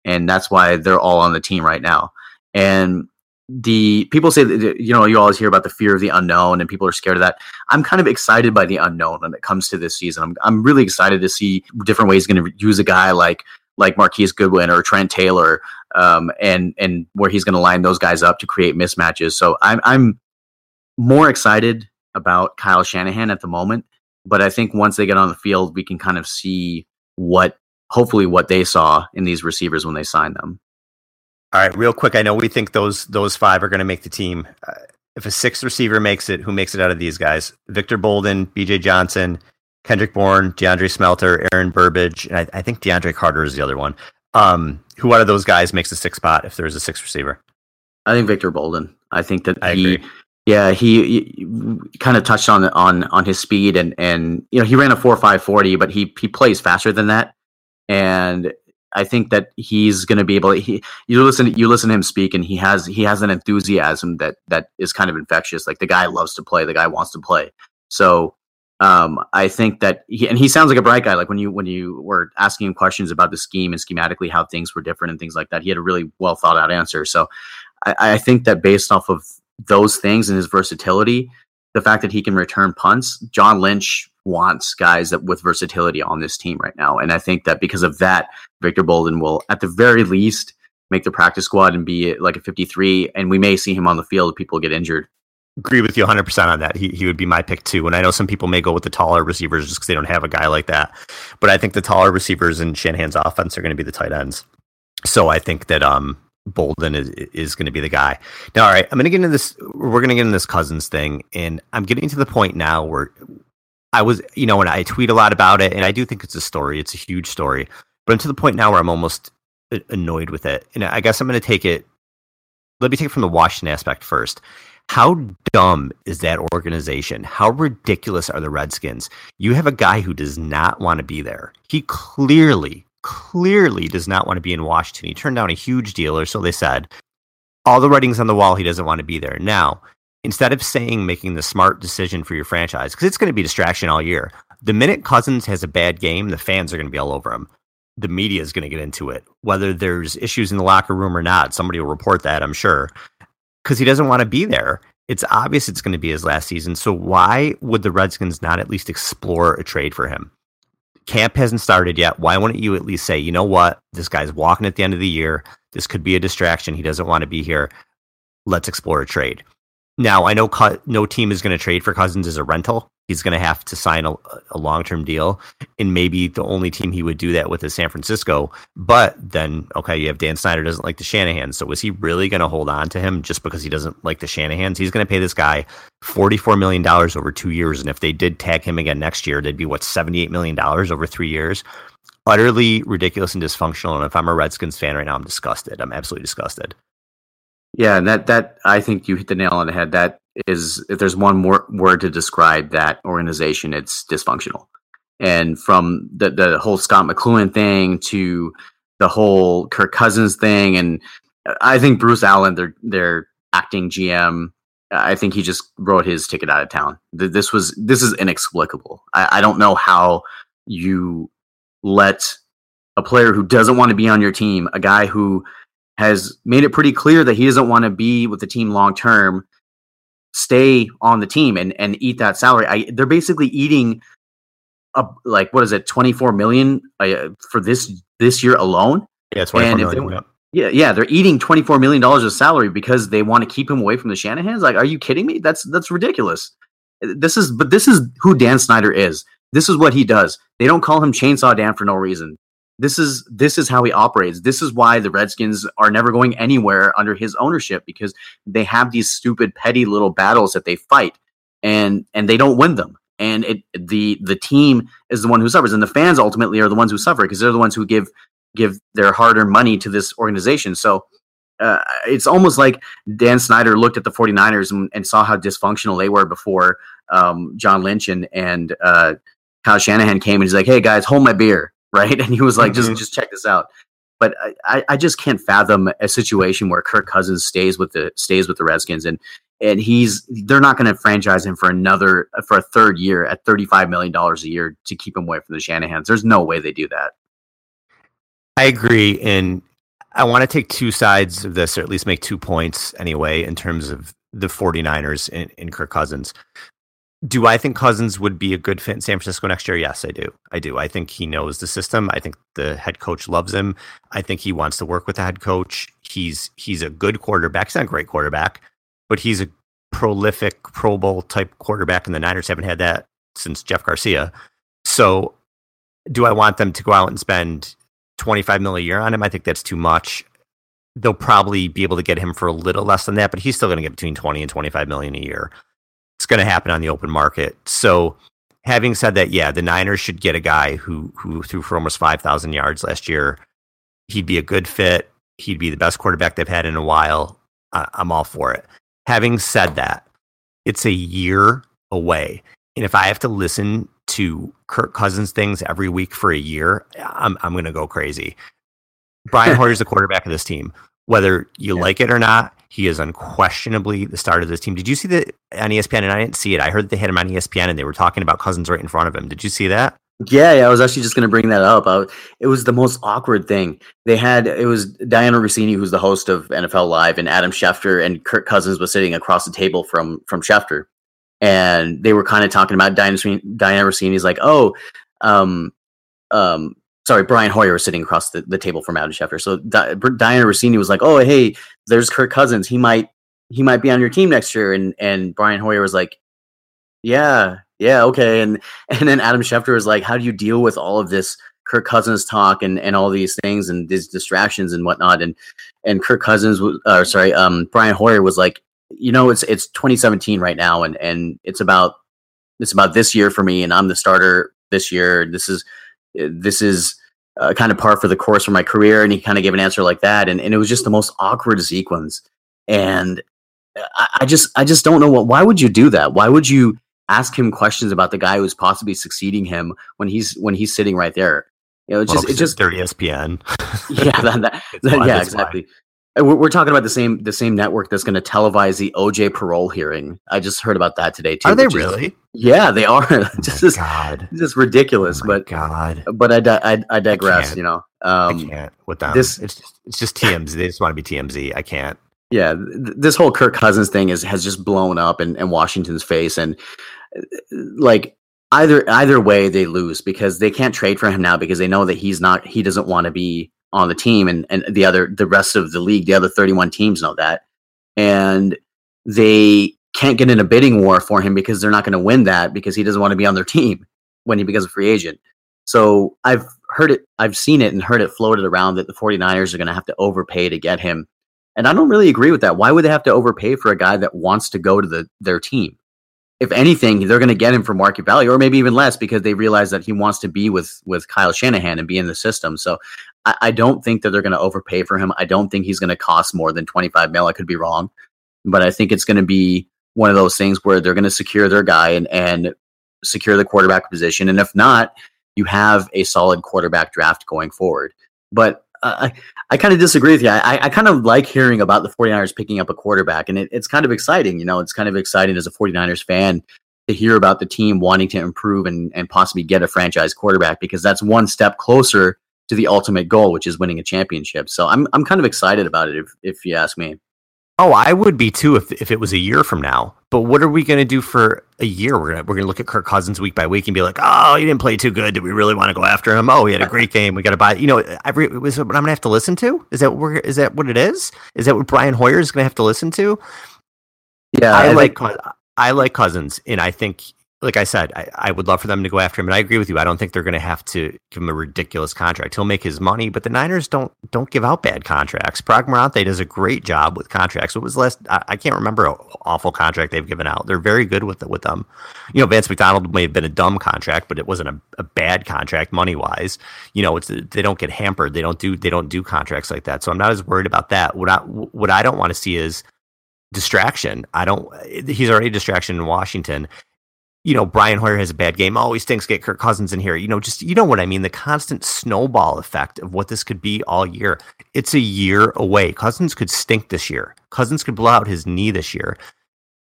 and that's why they're all on the team right now. And the people say that you know you always hear about the fear of the unknown and people are scared of that i'm kind of excited by the unknown when it comes to this season i'm, I'm really excited to see different ways going to use a guy like like Marquise Goodwin or Trent Taylor, um, and and where he's going to line those guys up to create mismatches. So I'm I'm more excited about Kyle Shanahan at the moment, but I think once they get on the field, we can kind of see what hopefully what they saw in these receivers when they signed them. All right, real quick. I know we think those those five are going to make the team. Uh, if a sixth receiver makes it, who makes it out of these guys? Victor Bolden, B.J. Johnson, Kendrick Bourne, DeAndre Smelter, Aaron Burbridge, and I, I, think DeAndre Carter is the other one. Um, who out of those guys makes the six spot if there's a six receiver? I think Victor Bolden. I think that I he, agree. Yeah, he, he kind of touched on on on his speed and and you know he ran a four five forty, but he he plays faster than that, and I think that he's going to be able. To, he, you listen, you listen to him speak, and he has he has an enthusiasm that that is kind of infectious. Like the guy loves to play, the guy wants to play. So um, I think that he, and he sounds like a bright guy. Like when you when you were asking him questions about the scheme and schematically how things were different and things like that, he had a really well thought out answer. So I, I think that based off of those things and his versatility, the fact that he can return punts, John Lynch wants guys that with versatility on this team right now. And I think that because of that, Victor Bolden will at the very least make the practice squad and be like a 53 and we may see him on the field if people get injured agree with you 100% on that. He, he would be my pick too. And I know some people may go with the taller receivers just because they don't have a guy like that. But I think the taller receivers in Shanahan's offense are going to be the tight ends. So I think that um, Bolden is, is going to be the guy. Now, all right, I'm going to get into this. We're going to get into this Cousins thing. And I'm getting to the point now where I was, you know, and I tweet a lot about it. And I do think it's a story, it's a huge story. But I'm to the point now where I'm almost uh, annoyed with it. And I guess I'm going to take it. Let me take it from the Washington aspect first how dumb is that organization? How ridiculous are the Redskins? You have a guy who does not want to be there. He clearly, clearly does not want to be in Washington. He turned down a huge deal, or so they said. All the writings on the wall, he doesn't want to be there. Now, instead of saying making the smart decision for your franchise, because it's going to be distraction all year, the minute Cousins has a bad game, the fans are going to be all over him. The media is going to get into it. Whether there's issues in the locker room or not, somebody will report that, I'm sure because he doesn't want to be there. It's obvious it's going to be his last season. So why would the Redskins not at least explore a trade for him? Camp hasn't started yet. Why wouldn't you at least say, you know what? This guy's walking at the end of the year. This could be a distraction. He doesn't want to be here. Let's explore a trade. Now, I know no team is going to trade for Cousins as a rental he's going to have to sign a, a long term deal. And maybe the only team he would do that with is San Francisco. But then, okay, you have Dan Snyder doesn't like the Shanahan. So is he really going to hold on to him just because he doesn't like the Shanahans? He's going to pay this guy $44 million over two years. And if they did tag him again next year, they'd be what, $78 million over three years? Utterly ridiculous and dysfunctional. And if I'm a Redskins fan right now, I'm disgusted. I'm absolutely disgusted. Yeah, and that that I think you hit the nail on the head. That is if there's one more word to describe that organization, it's dysfunctional. And from the the whole Scot McCloughan thing to the whole Kirk Cousins thing, and I think Bruce Allen, their their acting GM, I think he just wrote his ticket out of town. This was this is inexplicable. I, I don't know how you let a player who doesn't want to be on your team, a guy who has made it pretty clear that he doesn't want to be with the team long term, stay on the team and and eat that salary. I they're basically eating a like what is it, twenty four million uh, for this this year alone. Yeah, twenty four million. They, yeah, yeah, they're eating twenty four million dollars of salary because they want to keep him away from the Shanahan's. Like, are you kidding me? That's that's ridiculous. This is, but this is who Dan Snyder is. This is what he does. They don't call him Chainsaw Dan for no reason. This is this is how he operates. This is why the Redskins are never going anywhere under his ownership because they have these stupid petty little battles that they fight and and they don't win them. And it the the team is the one who suffers and the fans ultimately are the ones who suffer because they're the ones who give give their hard-earned money to this organization. So uh, it's almost like Dan Snyder looked at the 49ers and, and saw how dysfunctional they were before um, John Lynch and, and uh, Kyle Shanahan came and he's like, hey guys, hold my beer right? And he was like, Mhm. just just check this out. But I- I, I just can't fathom a situation where Kirk Cousins stays with the stays with the Redskins and and he's they're not going to franchise him for another for a third year at thirty five million dollars a year to keep him away from the Shanahan's. There's no way they do that. I agree. And I want to take two sides of this, or at least make two points anyway, in terms of the 49ers and, and Kirk Cousins. Do I think Cousins would be a good fit in San Francisco next year? Yes, I do. I do. I think he knows the system. I think the head coach loves him. I think he wants to work with the head coach. He's he's a good quarterback. He's not a great quarterback, but he's a prolific Pro Bowl type quarterback, and the Niners haven't had that since Jeff Garcia. So, do I want them to go out and spend 25 mil a year on him? I think that's too much. They'll probably be able to get him for a little less than that, but he's still going to get between 20 and 25 million a year. It's going to happen on the open market. So, having said that, yeah, the Niners should get a guy who who threw for almost 5,000 yards last year. He'd be a good fit. He'd be the best quarterback they've had in a while. I, I'm all for it. Having said that, it's a year away. And if I have to listen to Kirk Cousins things every week for a year, I'm I'm going to go crazy. Brian Hoyer's the quarterback of this team. Whether you Yeah. like it or not, he is unquestionably the start of this team. Did you see that on ESPN? And I didn't see it. I heard they had him on ESPN and they were talking about Cousins right in front of him. Did you see that? Yeah, yeah, I was actually just going to bring that up. I, it was the most awkward thing. They had it was Diana Russini, who's the host of NFL Live, and Adam Schefter and Kirk Cousins was sitting across the table from from Schefter, and they were kind of talking about Diana Diana Russini's like, oh, um, um, sorry, Brian Hoyer was sitting across the, the table from Adam Schefter. So Di- Diana Russini was like, oh, hey, there's Kirk Cousins. He might he might be on your team next year, and and Brian Hoyer was like, yeah, yeah, okay, and and then Adam Schefter was like, "How do you deal with all of this Kirk Cousins talk and and all these things and these distractions and whatnot?" And and Kirk Cousins was, sorry, um, Brian Hoyer was like, "You know, it's it's 2017 right now, and and it's about it's about this year for me, and I'm the starter this year. This is this is." Uh, kind of par for the course for my career, and he kind of gave an answer like that, and, and it was just the most awkward sequence. And I, I just, I just don't know what. Why would you do that? Why would you ask him questions about the guy who's possibly succeeding him when he's when he's sitting right there. You know, it Well, just 'cause it just they're ESPN. yeah that, that, that- yeah exactly. why. We're, talking about the same the same network that's going to televise the OJ parole hearing. I just heard about that today too. Are they which is- really? yeah, they are. Oh just is God. just ridiculous. Oh but God. but I, I I digress. can't. you know. I Um, can't with them. this- it's just it's just TMZ. They just want to be TMZ. I can't. yeah, th- this whole Kirk Cousins thing is has just blown up in, in Washington's face, and uh, like either either way they lose because they can't trade for him now because they know that he's not he doesn't want to be on the team, and and the other the rest of the league, the other thirty one teams know that, and they can't get in a bidding war for him because they're not going to win that because he doesn't want to be on their team when he becomes a free agent. So I've heard it, I've seen it and heard it floated around that the 49ers are going to have to overpay to get him. And I don't really agree with that. Why would they have to overpay for a guy that wants to go to the their team? If anything, they're going to get him for market value, or maybe even less, because they realize that he wants to be with with Kyle Shanahan and be in the system. So I, I don't think that they're going to overpay for him. I don't think he's going to cost more than twenty five mil. I could be wrong, but I think it's going to be one of those things where they're going to secure their guy and and secure the quarterback position. And if not, you have a solid quarterback draft going forward. But uh, I, I kind of disagree with you. I, I kind of like hearing about the 49ers picking up a quarterback, and it, it's kind of exciting. You know, it's kind of exciting as a 49ers fan to hear about the team wanting to improve and, and possibly get a franchise quarterback because that's one step closer to the ultimate goal, which is winning a championship. So I'm, I'm kind of excited about it, if, if you ask me. Oh, I would be too if if it was a year from now. But what are we going to do for a year? We're gonna we're gonna look at Kirk Cousins week by week and be like, oh, he didn't play too good. Do we really want to go after him? Oh, he had a great game. We got to buy. You know, every is what I'm gonna have to listen to. Is that what we're, is that what it is? Is that what Brian Hoyer is gonna have to listen to? Yeah, I, I like think- I like Cousins, and I think, like I said, I, I would love for them to go after him. And I agree with you. I don't think they're going to have to give him a ridiculous contract. He'll make his money, but the Niners don't don't give out bad contracts. Paraag Marathe does a great job with contracts. What was last? I, I can't remember an awful contract they've given out. They're very good with with them. You know, Vance McDonald may have been a dumb contract, but it wasn't a, a bad contract money wise. You know, it's they don't get hampered. They don't do they don't do contracts like that. So I'm not as worried about that. What I what I don't want to see is distraction. I don't. He's already a distraction in Washington. You know, Brian Hoyer has a bad game. Oh, Always thinks get Kirk Cousins in here. You know, just you know what I mean. The constant snowball effect of what this could be all year. It's a year away. Cousins could stink this year. Cousins could blow out his knee this year.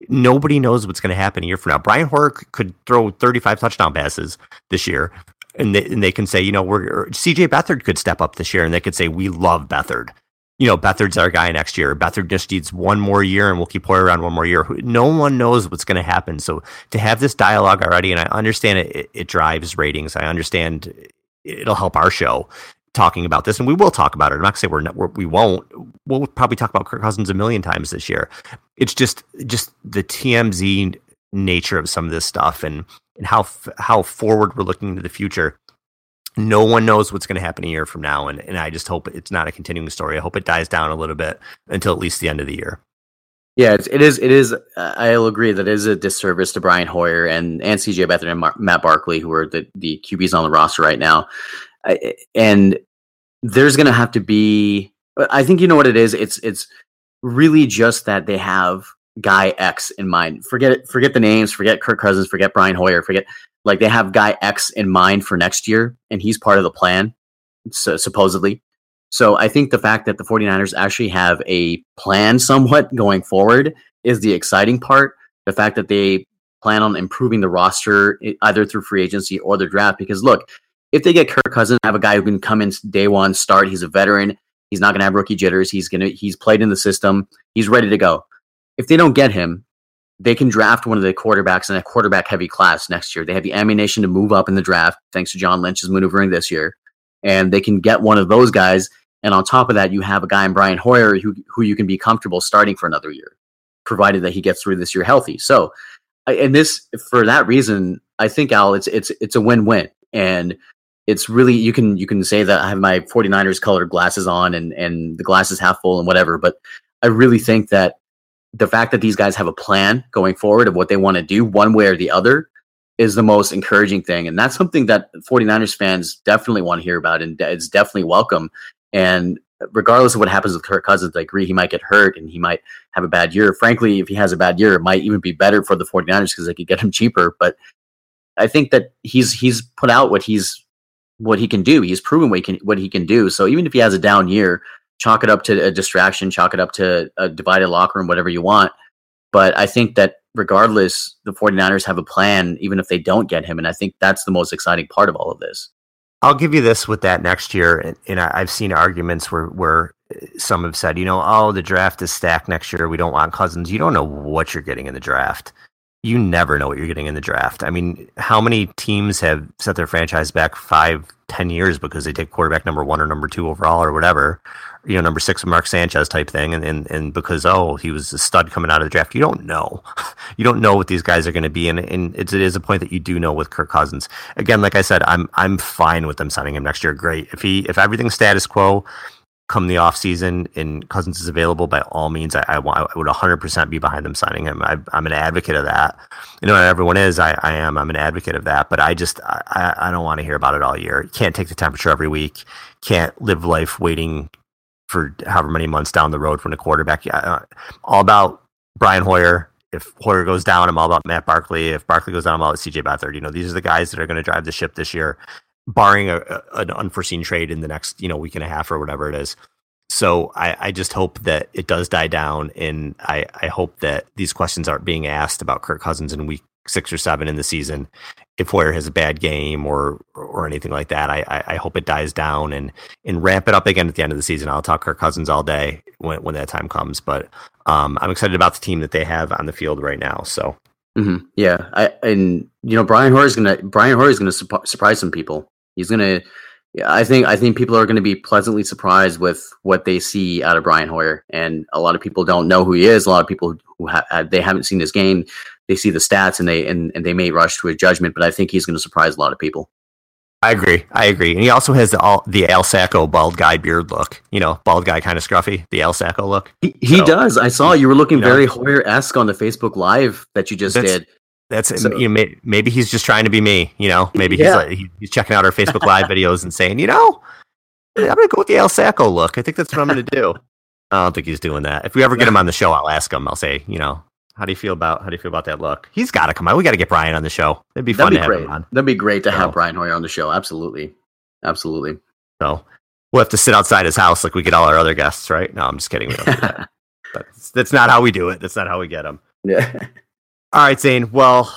Nobody knows what's going to happen a year from now. Brian Hoyer could throw 35 touchdown passes this year, and they, and they can say, you know, we're CJ Beathard could step up this year, and they could say we love Beathard you know, Beathard's our guy next year. Beathard just needs one more year and we'll keep Hoyer around one more year. No one knows what's going to happen. So to have this dialogue already, and I understand it, it, it, drives ratings. I understand it'll help our show talking about this, and we will talk about it. I'm not saying we're, not, we're we won't. We'll probably talk about Kirk Cousins a million times this year. It's just just the TMZ nature of some of this stuff and and how how forward we're looking into the future no one knows what's going to happen a year from now and, and i just hope it's not a continuing story. I hope it dies down a little bit until at least the end of the year. Yeah it is it is uh, i'll agree that it is a disservice to brian hoyer and and cj beathard and Mar- matt barkley who are the, the qb's on the roster right now. And there's going to have to be i think you know what it is. It's it's really just that they have guy x in mind. Forget it forget the names forget kirk cousins forget brian hoyer forget like they have guy X in mind for next year, and he's part of the plan, so, supposedly. So I think the fact that the 49ers actually have a plan somewhat going forward is the exciting part. The fact that they plan on improving the roster either through free agency or the draft. Because look, if they get Kirk Cousins, have a guy who can come in day one, start. He's a veteran. He's not going to have rookie jitters. He's gonna he's played in the system. He's ready to go. If they don't get him, they can draft one of the quarterbacks in a quarterback heavy class next year. They have the ammunition to move up in the draft, thanks to John Lynch's maneuvering this year. And they can get one of those guys. And on top of that, you have a guy in Brian Hoyer who, who you can be comfortable starting for another year, provided that he gets through this year healthy. So, and this, for that reason, I think Al, it's, it's, it's a win-win. And it's really, you can, you can say that I have my 49ers colored glasses on and, and the glass is half full and whatever. But I really think that the fact that these guys have a plan going forward of what they want to do one way or the other is the most encouraging thing. And that's something that 49ers fans definitely want to hear about and it's definitely welcome. And regardless of what happens with Kirk Cousins, I agree he might get hurt and he might have a bad year. Frankly, if he has a bad year, it might even be better for the 49ers because they could get him cheaper. But I think that he's he's put out what he's what he can do. He's proven what he can what he can do. So even if he has a down year, chalk it up to a distraction, chalk it up to a divided locker room, whatever you want. But I think that regardless, the 49ers have a plan, even if they don't get him. And I think that's the most exciting part of all of this. I'll give you this with that next year. And, and I've seen arguments where, where uh, some have said, you know, oh, the draft is stacked next year. We don't want Cousins. You don't know what you're getting in the draft. You never know what you're getting in the draft. I mean, how many teams have set their franchise back five, ten years because they take quarterback number one or number two overall or whatever, you know, number six Mark Sanchez type thing, and, and and because oh he was a stud coming out of the draft, you don't know, you don't know what these guys are going to be, and and it is a point that you do know with Kirk Cousins. Again, like I said, I'm I'm fine with them signing him next year. Great if he if everything's status quo, come the off season and Cousins is available, by all means, I, I, I would 100% be behind them signing him. I, am an advocate of that. You know, everyone is. I, I am. I'm an advocate of that. But I just, I, I don't want to hear about it all year. You can't take the temperature every week. Can't live life waiting for however many months down the road from the quarterback. Yeah, uh, all about Brian Hoyer. If Hoyer goes down, I'm all about Matt Barkley. If Barkley goes down, I'm all about CJ Beathard. You know, these are the guys that are going to drive the ship this year, barring a, a, an unforeseen trade in the next, you know, week and a half or whatever it is. So I, I just hope that it does die down, and I, I hope that these questions aren't being asked about Kirk Cousins in week six or seven in the season, if Hoyer has a bad game or or anything like that, I, I hope it dies down and and ramp it up again at the end of the season. I'll talk Kirk Cousins all day when when that time comes, but um, I'm excited about the team that they have on the field right now. So mm-hmm. yeah, I and you know Brian Hoyer is gonna Brian Hoyer is gonna su- surprise some people. He's gonna. I think I think people are going to be pleasantly surprised with what they see out of Brian Hoyer, and a lot of people don't know who he is. A lot of people who ha- they haven't seen his game they see the stats and they and, and they may rush to a judgment, but I think he's going to surprise a lot of people. I agree. I agree. And he also has the all, the Al Sacco bald guy beard look. You know, bald guy kind of scruffy. The Al Sacco look. He, he so, does. I saw you were looking you know, very Hoyer esque on the Facebook Live that you just that's, did. That's so, you know, maybe, maybe he's just trying to be me. You know, maybe yeah. he's like, he's checking out our Facebook Live videos and saying, you know, I'm gonna go with the Al Sacco look. I think that's what I'm gonna do. I don't think he's doing that. If we ever get him on the show, I'll ask him. I'll say, you know, How do you feel about how do you feel about that look? He's got to come on. We got to get Brian on the show. It'd be fun That'd be to great. have him on. That'd be great to So- have Brian Hoyer on the show. Absolutely, absolutely. So we'll have to sit outside his house like we get all our other guests, right? No, I'm just kidding. We don't do that. That's, that's not how we do it. That's not how we get them. yeah. All right, Zane. Well,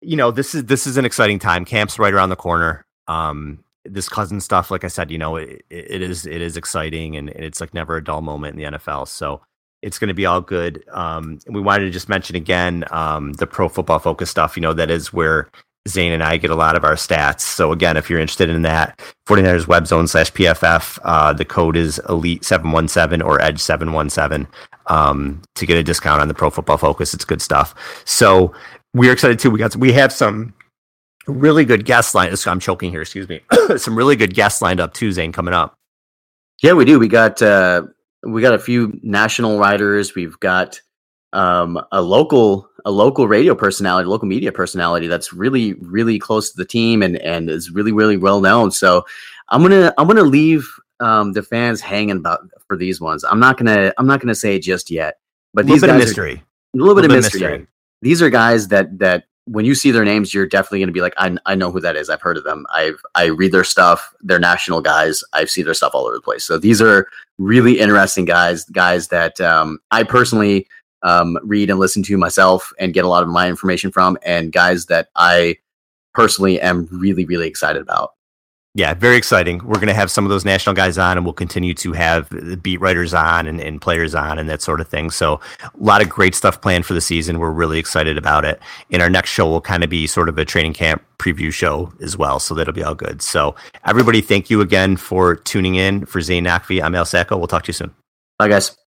you know this is this is an exciting time. Camp's right around the corner. Um, this cousin stuff, like I said, you know, it, it is it is exciting, and it's like never a dull moment in the NFL. So it's going to be all good. Um, we wanted to just mention again um, the pro football focus stuff. You know, that is where Zane and I get a lot of our stats. So again, if you're interested in that, 49ers web zone slash PFF, uh, the code is elite 717 or edge 717 um, to get a discount on the pro football focus. It's good stuff. So we're excited too. We got, we have some really good guests lined. I'm choking here. Excuse me. some really good guests lined up too, Zane, coming up. Yeah, we do. We got uh, we got a few national writers. We've got um, a local a local radio personality, local media personality that's really really close to the team and and is really really well known. So I'm gonna I'm gonna leave um, the fans hanging about for these ones. I'm not gonna I'm not gonna say just yet. But A little these bit of guys are- a little bit of Little bit of mystery. mystery. These are guys that that when you see their names, you're definitely going to be like, I, I know who that is. I've heard of them. I've I read their stuff. They're national guys. I've seen their stuff all over the place. So these are really interesting guys. Guys that um, I personally um, read and listen to myself and get a lot of my information from, and guys that I personally am really really excited about. Yeah, very exciting. We're going to have some of those national guys on, and we'll continue to have the beat writers on and, and players on and that sort of thing. So, a lot of great stuff planned for the season. We're really excited about it. And our next show will kind of be sort of a training camp preview show as well. So, that'll be all good. So, everybody, thank you again for tuning in. For Zane Nakvi, I'm Al Sacco. We'll talk to you soon. Bye guys.